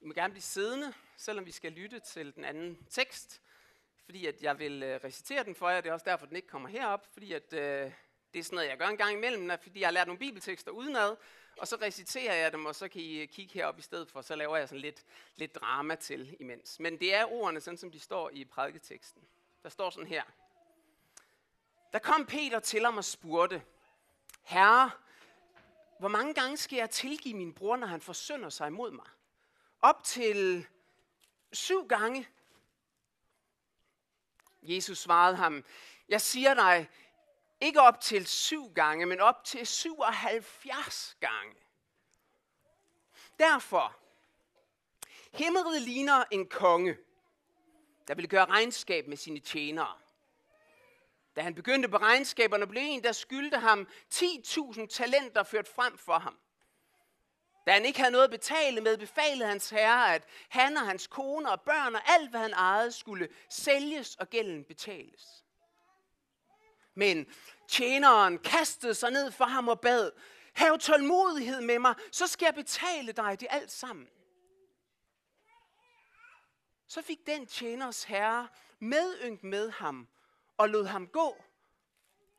I må gerne blive siddende, selvom vi skal lytte til den anden tekst, fordi at jeg vil øh, recitere den for jer. Det er også derfor, den ikke kommer herop, fordi at, øh, det er sådan noget, jeg gør en gang imellem, fordi jeg har lært nogle bibeltekster udenad, og så reciterer jeg dem, og så kan I øh, kigge herop i stedet for, så laver jeg sådan lidt, lidt drama til imens. Men det er ordene, sådan som de står i prædiketeksten. Der står sådan her. Der kom Peter til ham og spurgte, Herre, hvor mange gange skal jeg tilgive min bror, når han forsynder sig imod mig? Op til syv gange. Jesus svarede ham, jeg siger dig, ikke op til syv gange, men op til 77 gange. Derfor, himmeriget ligner en konge, der ville gøre regnskab med sine tjenere. Da han begyndte på regnskaberne, blev en, der skyldte ham 10.000 talenter ført frem for ham. Da han ikke havde noget at betale med, befalede hans herre, at han og hans kone og børn og alt, hvad han ejede, skulle sælges og gælden betales. Men tjeneren kastede sig ned for ham og bad, Hav tålmodighed med mig, så skal jeg betale dig det alt sammen. Så fik den tjeners herre medynk med ham og lod ham gå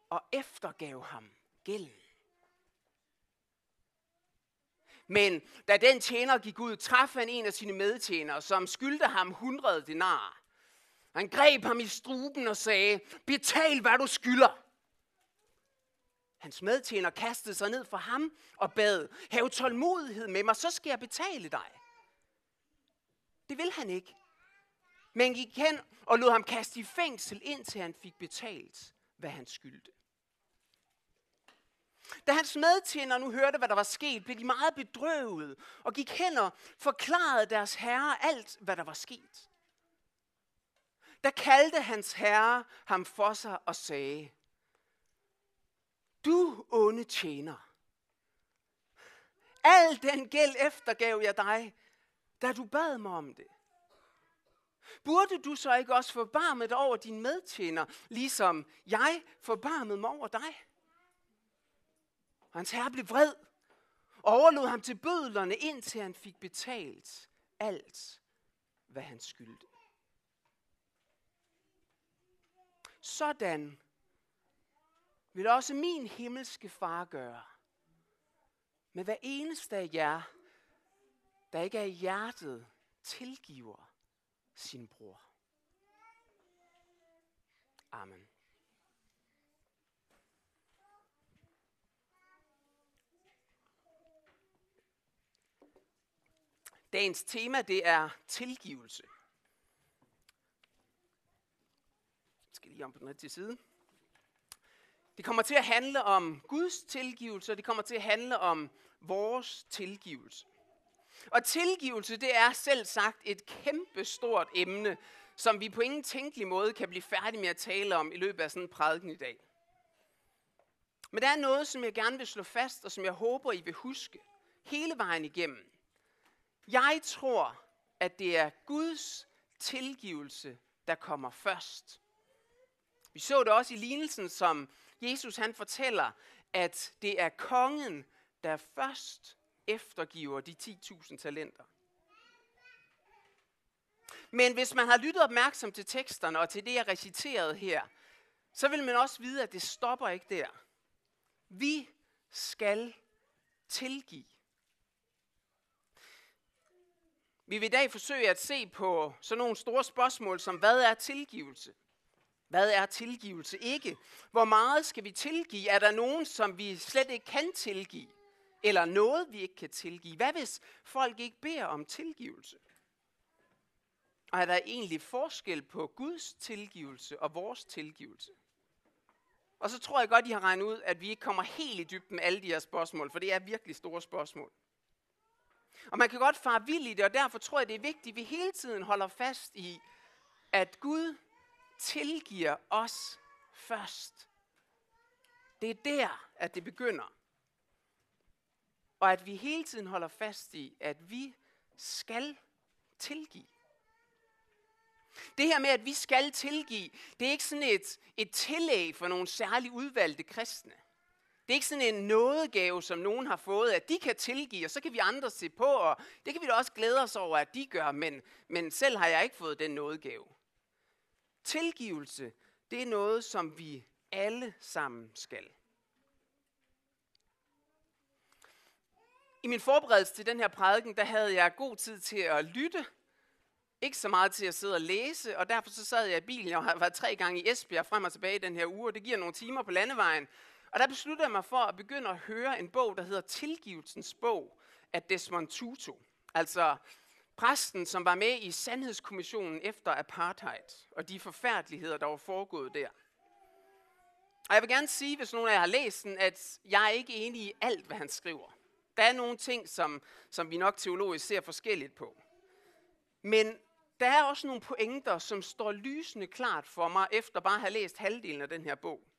og eftergav ham gælden. Men da den tjener gik ud, traf han en af sine medtjenere, som skyldte ham 100 denar. Han greb ham i struben og sagde, betal hvad du skylder. Hans medtjener kastede sig ned for ham og bad, have tålmodighed med mig, så skal jeg betale dig. Det vil han ikke. Men gik hen og lod ham kaste i fængsel, indtil han fik betalt, hvad han skyldte. Da hans medtjener nu hørte, hvad der var sket, blev de meget bedrøvet og gik hen og forklarede deres herre alt, hvad der var sket. Der kaldte hans herre ham for sig og sagde, Du onde tjener, al den gæld eftergav jeg dig, da du bad mig om det. Burde du så ikke også forbarme dig over din medtjener, ligesom jeg forbarmede mig over dig? Og hans herre blev vred og overlod ham til bødlerne, indtil han fik betalt alt, hvad han skyldte. Sådan vil også min himmelske far gøre med hver eneste af jer, der ikke er i hjertet tilgiver sin bror. Amen. Dagens tema det er tilgivelse. Jeg skal lige om på den til side. Det kommer til at handle om Guds tilgivelse, og det kommer til at handle om vores tilgivelse. Og tilgivelse, det er selv sagt et kæmpe stort emne, som vi på ingen tænkelig måde kan blive færdige med at tale om i løbet af sådan en prædiken i dag. Men der er noget, som jeg gerne vil slå fast, og som jeg håber, I vil huske hele vejen igennem. Jeg tror, at det er Guds tilgivelse, der kommer først. Vi så det også i lignelsen, som Jesus han fortæller, at det er kongen, der først eftergiver de 10.000 talenter. Men hvis man har lyttet opmærksom til teksterne og til det, jeg reciterede her, så vil man også vide, at det stopper ikke der. Vi skal tilgive. Vi vil i dag forsøge at se på sådan nogle store spørgsmål som, hvad er tilgivelse? Hvad er tilgivelse ikke? Hvor meget skal vi tilgive? Er der nogen, som vi slet ikke kan tilgive? Eller noget, vi ikke kan tilgive? Hvad hvis folk ikke beder om tilgivelse? Og er der egentlig forskel på Guds tilgivelse og vores tilgivelse? Og så tror jeg godt, I har regnet ud, at vi ikke kommer helt i dybden med alle de her spørgsmål, for det er virkelig store spørgsmål. Og man kan godt fare vild i det, og derfor tror jeg, det er vigtigt, at vi hele tiden holder fast i, at Gud tilgiver os først. Det er der, at det begynder. Og at vi hele tiden holder fast i, at vi skal tilgive. Det her med, at vi skal tilgive, det er ikke sådan et, et tillæg for nogle særligt udvalgte kristne. Det er ikke sådan en nådegave, som nogen har fået, at de kan tilgive, og så kan vi andre se på, og det kan vi da også glæde os over, at de gør, men, men selv har jeg ikke fået den nådegave. Tilgivelse, det er noget, som vi alle sammen skal. I min forberedelse til den her prædiken, der havde jeg god tid til at lytte. Ikke så meget til at sidde og læse, og derfor så sad jeg i bilen. Jeg var tre gange i Esbjerg frem og tilbage den her uge, og det giver nogle timer på landevejen. Og der besluttede jeg mig for at begynde at høre en bog, der hedder Tilgivelsens bog af Desmond Tutu. Altså præsten, som var med i Sandhedskommissionen efter apartheid, og de forfærdeligheder, der var foregået der. Og jeg vil gerne sige, hvis nogen af jer har læst den, at jeg er ikke enig i alt, hvad han skriver. Der er nogle ting, som, som vi nok teologisk ser forskelligt på. Men der er også nogle pointer, som står lysende klart for mig, efter bare at have læst halvdelen af den her bog.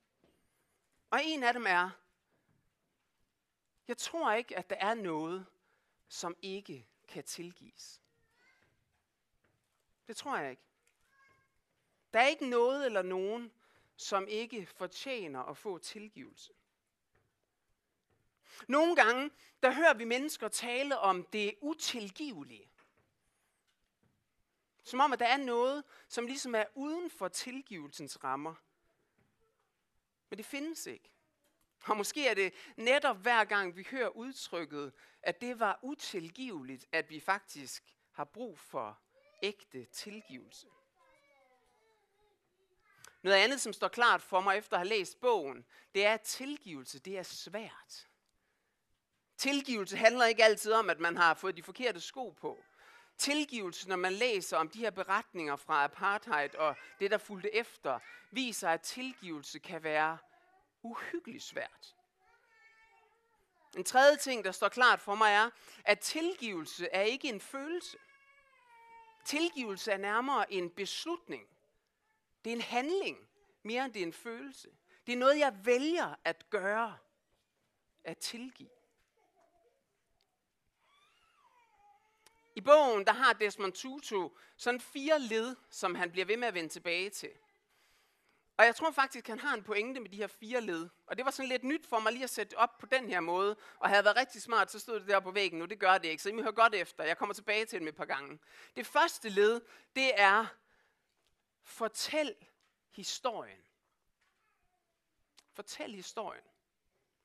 Og en af dem er, jeg tror ikke, at der er noget, som ikke kan tilgives. Det tror jeg ikke. Der er ikke noget eller nogen, som ikke fortjener at få tilgivelse. Nogle gange, der hører vi mennesker tale om det utilgivelige. Som om, at der er noget, som ligesom er uden for tilgivelsens rammer. Men det findes ikke. Og måske er det netop hver gang, vi hører udtrykket, at det var utilgiveligt, at vi faktisk har brug for ægte tilgivelse. Noget andet, som står klart for mig efter at have læst bogen, det er, at tilgivelse det er svært. Tilgivelse handler ikke altid om, at man har fået de forkerte sko på. Tilgivelse, når man læser om de her beretninger fra apartheid og det, der fulgte efter, viser, at tilgivelse kan være uhyggeligt svært. En tredje ting, der står klart for mig, er, at tilgivelse er ikke en følelse. Tilgivelse er nærmere en beslutning. Det er en handling, mere end det er en følelse. Det er noget, jeg vælger at gøre, at tilgive. Bogen, der har Desmond Tutu sådan fire led, som han bliver ved med at vende tilbage til. Og jeg tror faktisk, han har en pointe med de her fire led. Og det var sådan lidt nyt for mig lige at sætte op på den her måde. Og havde været rigtig smart, så stod det der på væggen. Nu det gør det ikke, så I må høre godt efter. Jeg kommer tilbage til det et par gange. Det første led, det er, fortæl historien. Fortæl historien.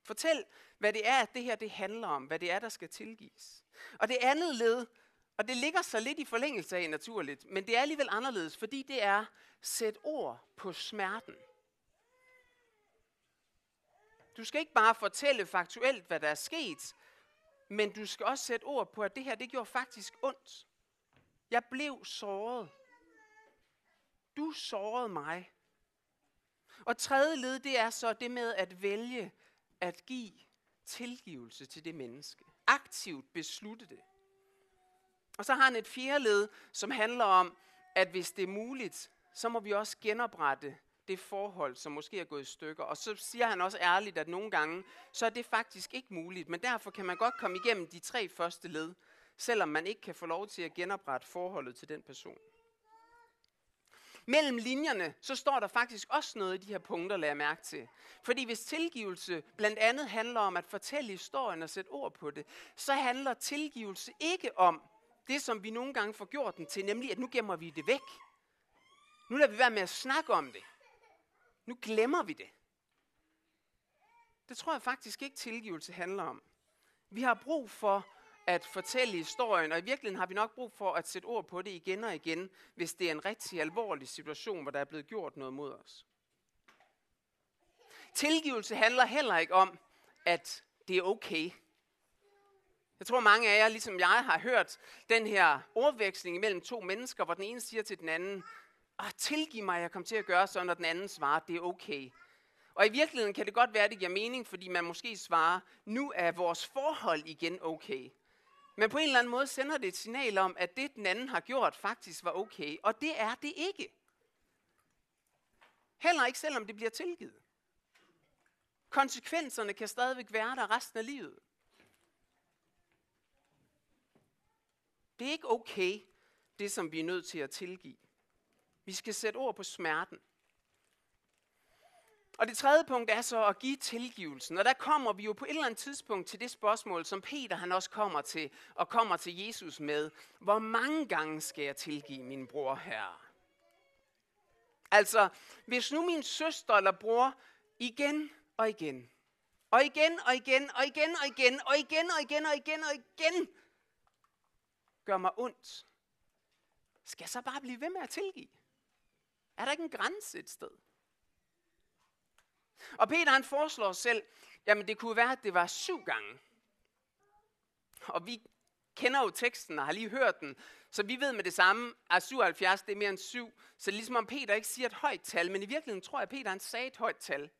Fortæl, hvad det er, at det her det handler om. Hvad det er, der skal tilgives. Og det andet led, og det ligger så lidt i forlængelse af naturligt, men det er alligevel anderledes, fordi det er sæt ord på smerten. Du skal ikke bare fortælle faktuelt, hvad der er sket, men du skal også sætte ord på, at det her, det gjorde faktisk ondt. Jeg blev såret. Du sårede mig. Og tredje led, det er så det med at vælge at give tilgivelse til det menneske. Aktivt beslutte det. Og så har han et fjerde led, som handler om, at hvis det er muligt, så må vi også genoprette det forhold, som måske er gået i stykker. Og så siger han også ærligt, at nogle gange, så er det faktisk ikke muligt. Men derfor kan man godt komme igennem de tre første led, selvom man ikke kan få lov til at genoprette forholdet til den person. Mellem linjerne, så står der faktisk også noget i de her punkter, lader jeg mærke til. Fordi hvis tilgivelse blandt andet handler om at fortælle historien og sætte ord på det, så handler tilgivelse ikke om det, som vi nogle gange får gjort den til, nemlig at nu gemmer vi det væk. Nu lader vi være med at snakke om det. Nu glemmer vi det. Det tror jeg faktisk ikke tilgivelse handler om. Vi har brug for at fortælle historien, og i virkeligheden har vi nok brug for at sætte ord på det igen og igen, hvis det er en rigtig alvorlig situation, hvor der er blevet gjort noget mod os. Tilgivelse handler heller ikke om, at det er okay. Jeg tror mange af jer, ligesom jeg, har hørt den her ordveksling mellem to mennesker, hvor den ene siger til den anden, ah, tilgiv mig, jeg kom til at gøre sådan, og den anden svarer, det er okay. Og i virkeligheden kan det godt være, at det giver mening, fordi man måske svarer, nu er vores forhold igen okay. Men på en eller anden måde sender det et signal om, at det, den anden har gjort, faktisk var okay. Og det er det ikke. Heller ikke selvom det bliver tilgivet. Konsekvenserne kan stadigvæk være der resten af livet. Det er ikke okay, det som vi er nødt til at tilgive. Vi skal sætte ord på smerten. Og det tredje punkt er så at give tilgivelsen. Og der kommer vi jo på et eller andet tidspunkt til det spørgsmål, som Peter han også kommer til, og kommer til Jesus med. Hvor mange gange skal jeg tilgive min bror her? Altså, hvis nu min søster eller bror igen og igen, og igen og igen og igen og igen og igen og igen og igen og igen gør mig ondt, skal jeg så bare blive ved med at tilgive? Er der ikke en grænse et sted? Og Peter han foreslår selv, jamen det kunne være, at det var syv gange. Og vi kender jo teksten og har lige hørt den, så vi ved med det samme, at 77 det er mere end 7. Så ligesom om Peter ikke siger et højt tal, men i virkeligheden tror jeg, at Peter han sagde et højt tal.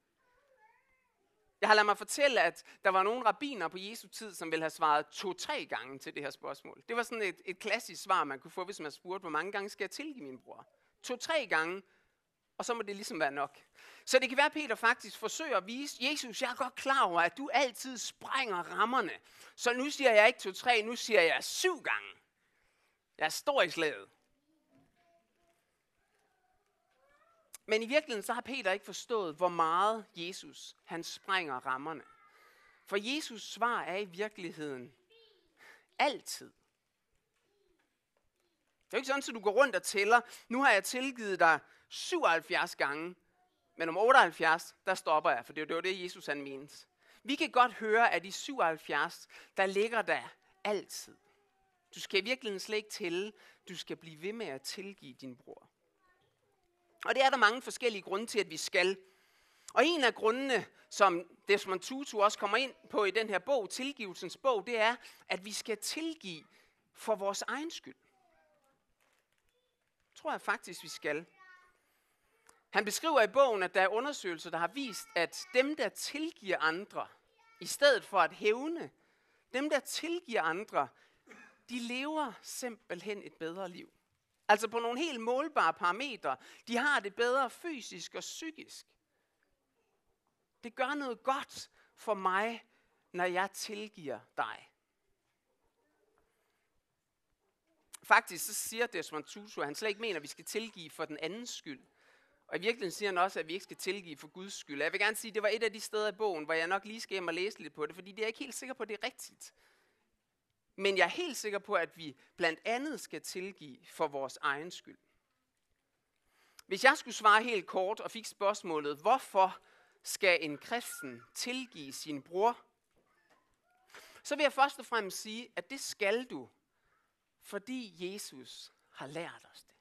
Jeg har ladet mig fortælle, at der var nogle rabiner på Jesu tid, som ville have svaret to-tre gange til det her spørgsmål. Det var sådan et, et klassisk svar, man kunne få, hvis man spurgte, hvor mange gange skal jeg tilgive min bror? To-tre gange, og så må det ligesom være nok. Så det kan være, at Peter faktisk forsøger at vise, Jesus, jeg er godt klar over, at du altid sprænger rammerne. Så nu siger jeg ikke to-tre, nu siger jeg syv gange. Jeg står i slaget. Men i virkeligheden så har Peter ikke forstået, hvor meget Jesus han sprænger rammerne. For Jesus svar er i virkeligheden altid. Det er jo ikke sådan, at du går rundt og tæller. Nu har jeg tilgivet dig 77 gange, men om 78, der stopper jeg, for det var det, Jesus han mente. Vi kan godt høre, at i 77, der ligger der altid. Du skal i virkeligheden slet ikke tælle. Du skal blive ved med at tilgive din bror. Og det er der mange forskellige grunde til, at vi skal. Og en af grundene, som Desmond Tutu også kommer ind på i den her bog, Tilgivelsens bog, det er, at vi skal tilgive for vores egen skyld. Det tror jeg faktisk, vi skal. Han beskriver i bogen, at der er undersøgelser, der har vist, at dem, der tilgiver andre, i stedet for at hævne, dem, der tilgiver andre, de lever simpelthen et bedre liv. Altså på nogle helt målbare parametre. De har det bedre fysisk og psykisk. Det gør noget godt for mig, når jeg tilgiver dig. Faktisk så siger Desmond Tutu, at han slet ikke mener, at vi skal tilgive for den andens skyld. Og i virkeligheden siger han også, at vi ikke skal tilgive for Guds skyld. Jeg vil gerne sige, at det var et af de steder i bogen, hvor jeg nok lige skal hjem og læse lidt på det, fordi det er jeg ikke helt sikker på, at det er rigtigt. Men jeg er helt sikker på, at vi blandt andet skal tilgive for vores egen skyld. Hvis jeg skulle svare helt kort og fik spørgsmålet, hvorfor skal en kristen tilgive sin bror? Så vil jeg først og fremmest sige, at det skal du, fordi Jesus har lært os det.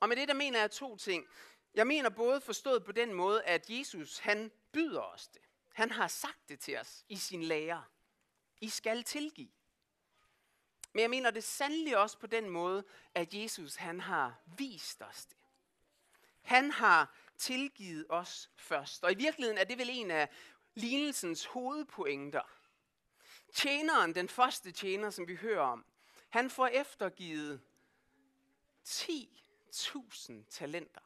Og med det der mener jeg to ting. Jeg mener både forstået på den måde, at Jesus han byder os det. Han har sagt det til os i sin lære. I skal tilgive. Men jeg mener det sandelig også på den måde, at Jesus han har vist os det. Han har tilgivet os først. Og i virkeligheden er det vel en af lignelsens hovedpointer. Tjeneren, den første tjener, som vi hører om, han får eftergivet 10.000 talenter.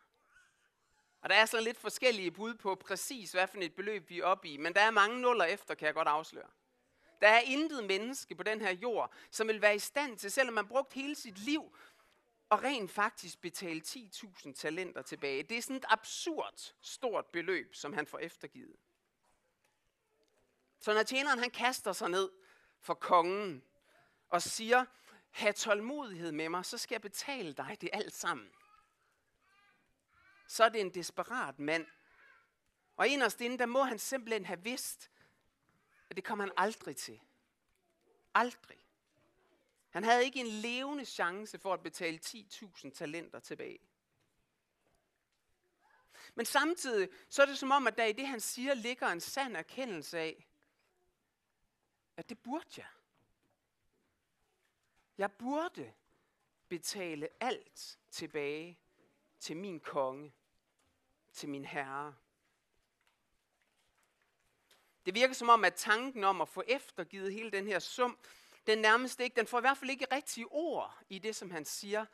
Og der er sådan lidt forskellige bud på præcis, hvad for et beløb vi er oppe i. Men der er mange nuller efter, kan jeg godt afsløre. Der er intet menneske på den her jord, som vil være i stand til, selvom man brugt hele sit liv, og rent faktisk betale 10.000 talenter tilbage. Det er sådan et absurd stort beløb, som han får eftergivet. Så når tjeneren han kaster sig ned for kongen og siger, have tålmodighed med mig, så skal jeg betale dig det alt sammen. Så er det en desperat mand. Og inderst inde, der må han simpelthen have vidst, og det kom han aldrig til. Aldrig. Han havde ikke en levende chance for at betale 10.000 talenter tilbage. Men samtidig så er det som om, at der i det, han siger, ligger en sand erkendelse af, at det burde jeg. Jeg burde betale alt tilbage til min konge, til min herre. Det virker som om, at tanken om at få eftergivet hele den her sum, den nærmest ikke, den får i hvert fald ikke rigtige ord i det, som han siger.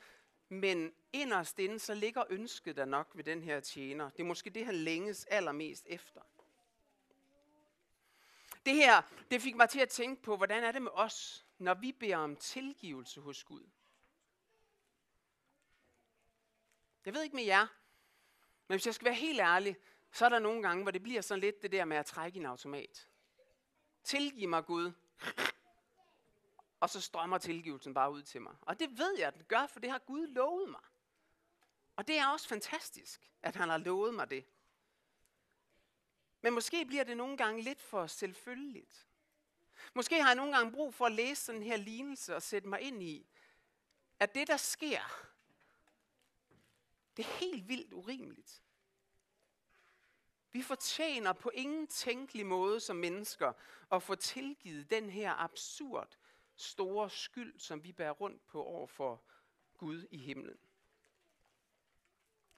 Men inderst inde, så ligger ønsket der nok ved den her tjener. Det er måske det, han længes allermest efter. Det her, det fik mig til at tænke på, hvordan er det med os, når vi beder om tilgivelse hos Gud? Jeg ved ikke med jer, Men hvis jeg skal være helt ærlig, så er der nogle gange, hvor det bliver sådan lidt det der med at trække i en automat. Tilgiv mig Gud. Og så strømmer tilgivelsen bare ud til mig. Og det ved jeg, at den gør, for det har Gud lovet mig. Og det er også fantastisk, at han har lovet mig det. Men måske bliver det nogle gange lidt for selvfølgeligt. Måske har jeg nogle gange brug for at læse sådan her lignelse og sætte mig ind i, at det, der sker, det er helt vildt urimeligt. Vi fortjener på ingen tænkelig måde som mennesker at få tilgivet den her absurd store skyld, som vi bærer rundt på over for Gud i himlen.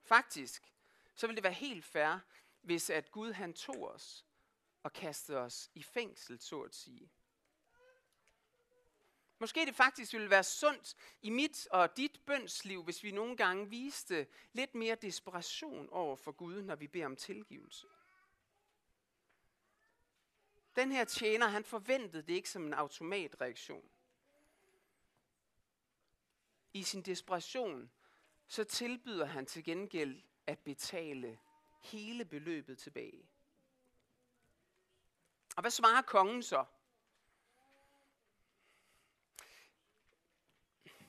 Faktisk, så ville det være helt fair, hvis at Gud han tog os og kastede os i fængsel, så at sige. Måske det faktisk ville være sundt i mit og dit bønsliv, hvis vi nogle gange viste lidt mere desperation over for Gud, når vi beder om tilgivelse. Den her tjener, han forventede det ikke som en automatreaktion. I sin desperation, så tilbyder han til gengæld at betale hele beløbet tilbage. Og hvad svarer kongen så?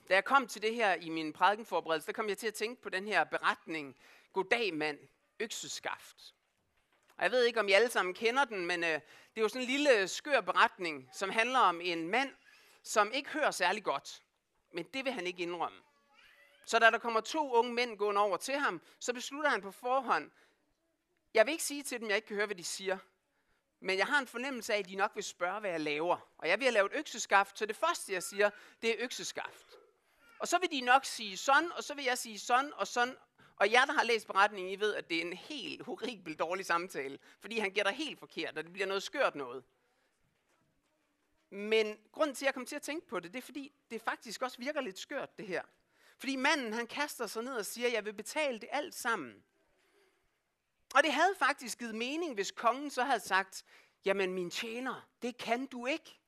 Da jeg kom til det her i min prædikenforberedelse, der kom jeg til at tænke på den her beretning, Goddag mand, økseskaft. Og jeg ved ikke, om I alle sammen kender den, men øh, det er jo sådan en lille øh, skør beretning, som handler om en mand, som ikke hører særlig godt. Men det vil han ikke indrømme. Så da der kommer to unge mænd gående over til ham, så beslutter han på forhånd, jeg vil ikke sige til dem, jeg ikke kan høre, hvad de siger. Men jeg har en fornemmelse af, at de nok vil spørge, hvad jeg laver. Og jeg vil have lavet økseskaft, så det første, jeg siger, det er økseskaft. Og så vil de nok sige sådan, og så vil jeg sige sådan og sådan. Og jer, der har læst beretningen, I ved, at det er en helt horribel dårlig samtale. Fordi han gætter helt forkert, og det bliver noget skørt noget. Men grunden til, at jeg kommer til at tænke på det, det er fordi, det faktisk også virker lidt skørt, det her. Fordi manden, han kaster sig ned og siger, jeg vil betale det alt sammen. Og det havde faktisk givet mening, hvis kongen så havde sagt, jamen min tjener, det kan du ikke.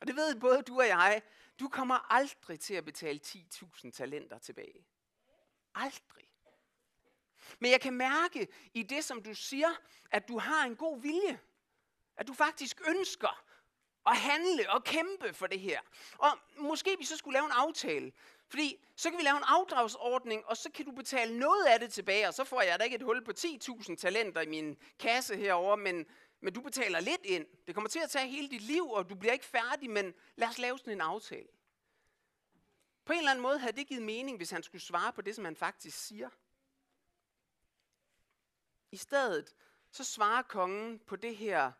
Og det ved både du og jeg, du kommer aldrig til at betale 10.000 talenter tilbage. Aldrig. Men jeg kan mærke i det, som du siger, at du har en god vilje. At du faktisk ønsker at handle og kæmpe for det her. Og måske vi så skulle lave en aftale. Fordi så kan vi lave en afdragsordning, og så kan du betale noget af det tilbage, og så får jeg da ikke et hul på 10.000 talenter i min kasse herover, men, men du betaler lidt ind. Det kommer til at tage hele dit liv, og du bliver ikke færdig, men lad os lave sådan en aftale. På en eller anden måde havde det givet mening, hvis han skulle svare på det, som han faktisk siger. I stedet så svarer kongen på det her,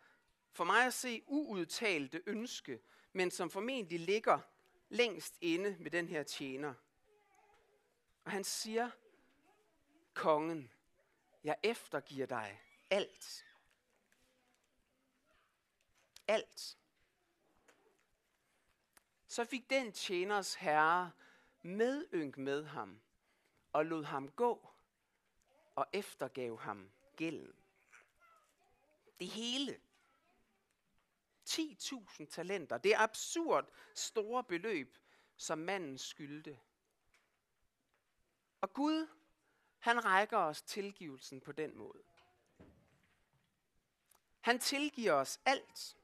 for mig at se, uudtalte ønske, men som formentlig ligger længst inde med den her tjener. Og han siger, kongen, jeg eftergiver dig alt. Alt. Så fik den tjeners herre medynk med ham og lod ham gå og eftergav ham gælden. Det hele. 10.000 talenter. Det er absurd store beløb, som manden skyldte. Og Gud, han rækker os tilgivelsen på den måde. Han tilgiver os alt,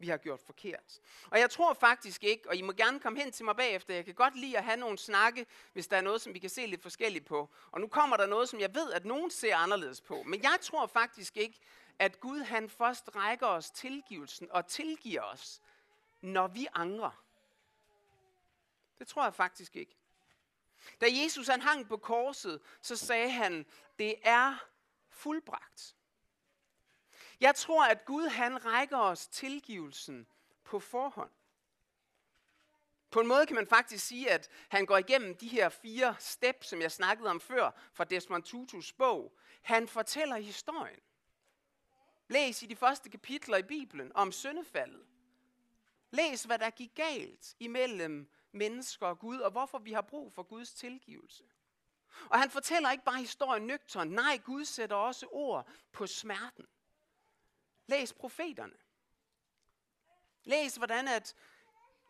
vi har gjort forkert. Og jeg tror faktisk ikke, og I må gerne komme hen til mig bagefter, jeg kan godt lide at have nogle snakke, hvis der er noget, som vi kan se lidt forskelligt på. Og nu kommer der noget, som jeg ved, at nogen ser anderledes på. Men jeg tror faktisk ikke, at Gud han først rækker os tilgivelsen og tilgiver os, når vi angrer. Det tror jeg faktisk ikke. Da Jesus han hang på korset, så sagde han, det er fuldbragt. Jeg tror, at Gud han rækker os tilgivelsen på forhånd. På en måde kan man faktisk sige, at han går igennem de her fire steps, som jeg snakkede om før, fra Desmond Tutus bog. Han fortæller historien. Læs i de første kapitler i Bibelen om syndefaldet. Læs, hvad der gik galt imellem mennesker og Gud, og hvorfor vi har brug for Guds tilgivelse. Og han fortæller ikke bare historien nøgtern. Nej, Gud sætter også ord på smerten. Læs profeterne. Læs, hvordan at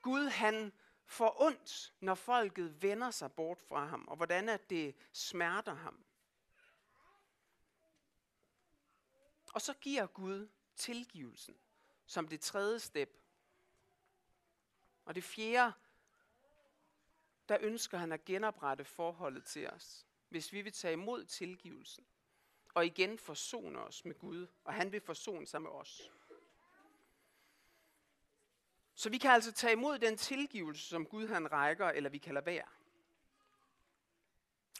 Gud han får ondt, når folket vender sig bort fra ham, og hvordan at det smerter ham. Og så giver Gud tilgivelsen som det tredje step. Og det fjerde, der ønsker han at genoprette forholdet til os, hvis vi vil tage imod tilgivelsen og igen forsone os med Gud, og han vil forsone sig med os. Så vi kan altså tage imod den tilgivelse, som Gud han rækker, eller vi kan lade være.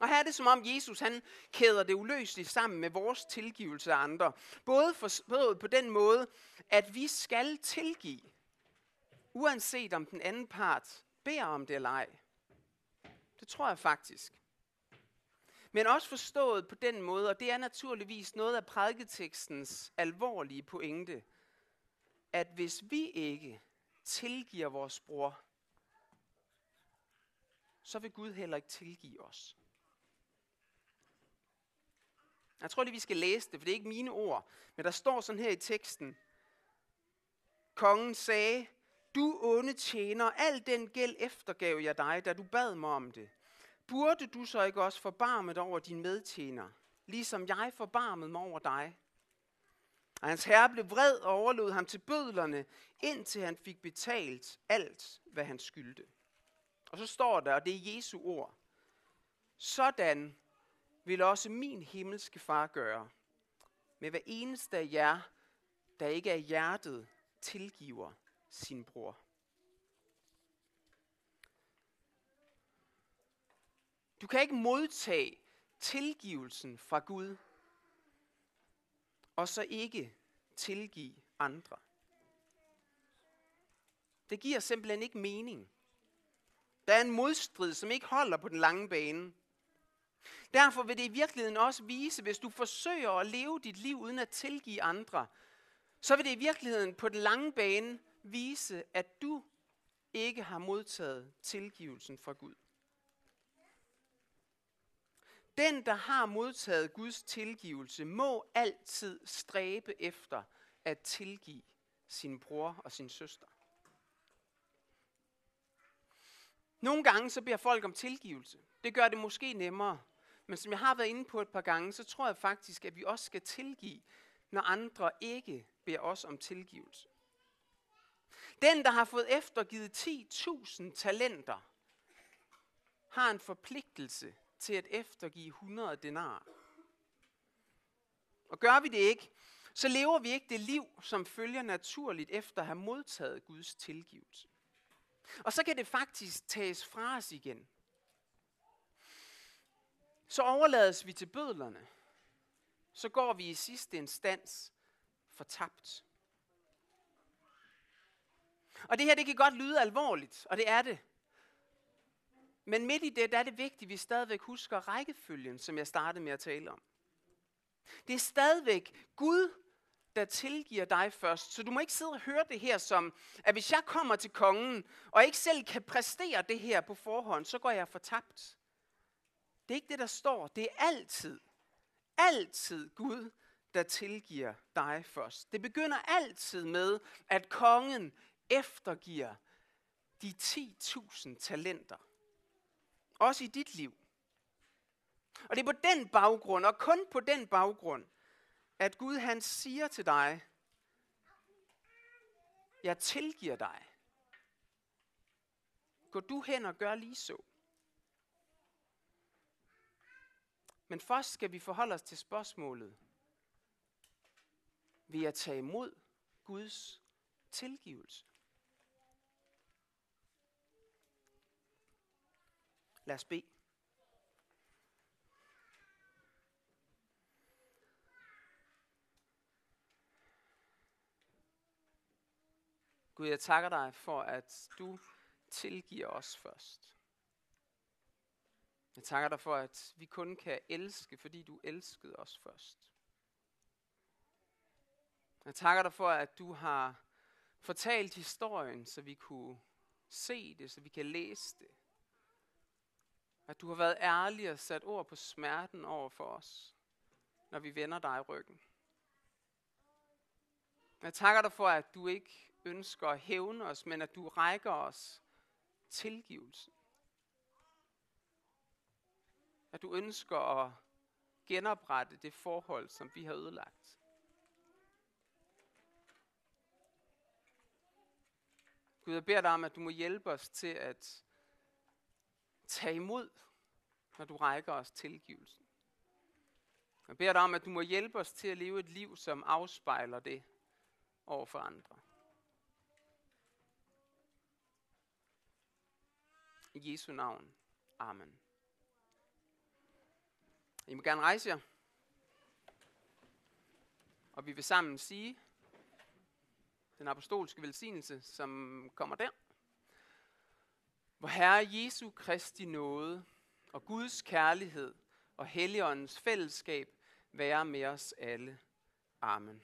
Og her er det som om Jesus han kæder det uløseligt sammen med vores tilgivelse af andre. Både forstået på den måde, at vi skal tilgive, uanset om den anden part beder om det eller ej. Det tror jeg faktisk. Men også forstået på den måde, og det er naturligvis noget af prædiketekstens alvorlige pointe, at hvis vi ikke tilgiver vores bror, så vil Gud heller ikke tilgive os. Jeg tror lige, vi skal læse det, for det er ikke mine ord. Men der står sådan her i teksten. Kongen sagde, du onde tjener, al den gæld eftergav jeg dig, da du bad mig om det. Burde du så ikke også forbarme dig over din medtjener, ligesom jeg forbarmede mig over dig? Og hans herre blev vred og overlod ham til bødlerne, indtil han fik betalt alt, hvad han skyldte. Og så står der, og det er Jesu ord. Sådan vil også min himmelske far gøre med hver eneste af jer, der ikke af hjertet tilgiver sin bror. Du kan ikke modtage tilgivelsen fra Gud, og så ikke tilgive andre. Det giver simpelthen ikke mening. Der er en modstrid, som ikke holder på den lange bane. Derfor vil det i virkeligheden også vise, hvis du forsøger at leve dit liv uden at tilgive andre, så vil det i virkeligheden på den lange bane vise, at du ikke har modtaget tilgivelsen fra Gud. Den, der har modtaget Guds tilgivelse, må altid stræbe efter at tilgive sin bror og sin søster. Nogle gange så beder folk om tilgivelse. Det gør det måske nemmere. Men som jeg har været inde på et par gange, så tror jeg faktisk, at vi også skal tilgive, når andre ikke beder os om tilgivelse. Den, der har fået eftergivet 10.000 talenter, har en forpligtelse til at eftergive 100 denar. Og gør vi det ikke, så lever vi ikke det liv, som følger naturligt efter at have modtaget Guds tilgivelse. Og så kan det faktisk tages fra os igen. Så overlades vi til bødlerne. Så går vi i sidste instans fortabt. Og det her, det kan godt lyde alvorligt, og det er det. Men midt i det, der er det vigtigt, at vi stadigvæk husker rækkefølgen, som jeg startede med at tale om. Det er stadigvæk Gud, der tilgiver dig først. Så du må ikke sidde og høre det her som, at hvis jeg kommer til kongen, og ikke selv kan præstere det her på forhånd, så går jeg fortabt. Det er ikke det, der står. Det er altid, altid Gud, der tilgiver dig først. Det begynder altid med, at kongen eftergiver de 10.000 talenter. Også i dit liv. Og det er på den baggrund, og kun på den baggrund, at Gud han siger til dig, jeg tilgiver dig. Gå du hen og gør lige så. Men først skal vi forholde os til spørgsmålet. Vil jeg tage imod Guds tilgivelse? Lad os bede. Gud, jeg takker dig for, at du tilgiver os først. Jeg takker dig for, at vi kun kan elske, fordi du elskede os først. Jeg takker dig for, at du har fortalt historien, så vi kunne se det, så vi kan læse det. At du har været ærlig og sat ord på smerten over for os, når vi vender dig ryggen. Jeg takker dig for, at du ikke ønsker at hævne os, men at du rækker os tilgivelse. At du ønsker at genoprette det forhold, som vi har ødelagt. Gud, jeg beder dig om, at du må hjælpe os til at tage imod, når du rækker os tilgivelsen. Jeg beder dig om, at du må hjælpe os til at leve et liv, som afspejler det over for andre. I Jesu navn. Amen. I må gerne rejse jer. Og vi vil sammen sige den apostolske velsignelse, som kommer der. Hvor Herre Jesu Kristi nåde og Guds kærlighed og Helligåndens fællesskab være med os alle. Amen.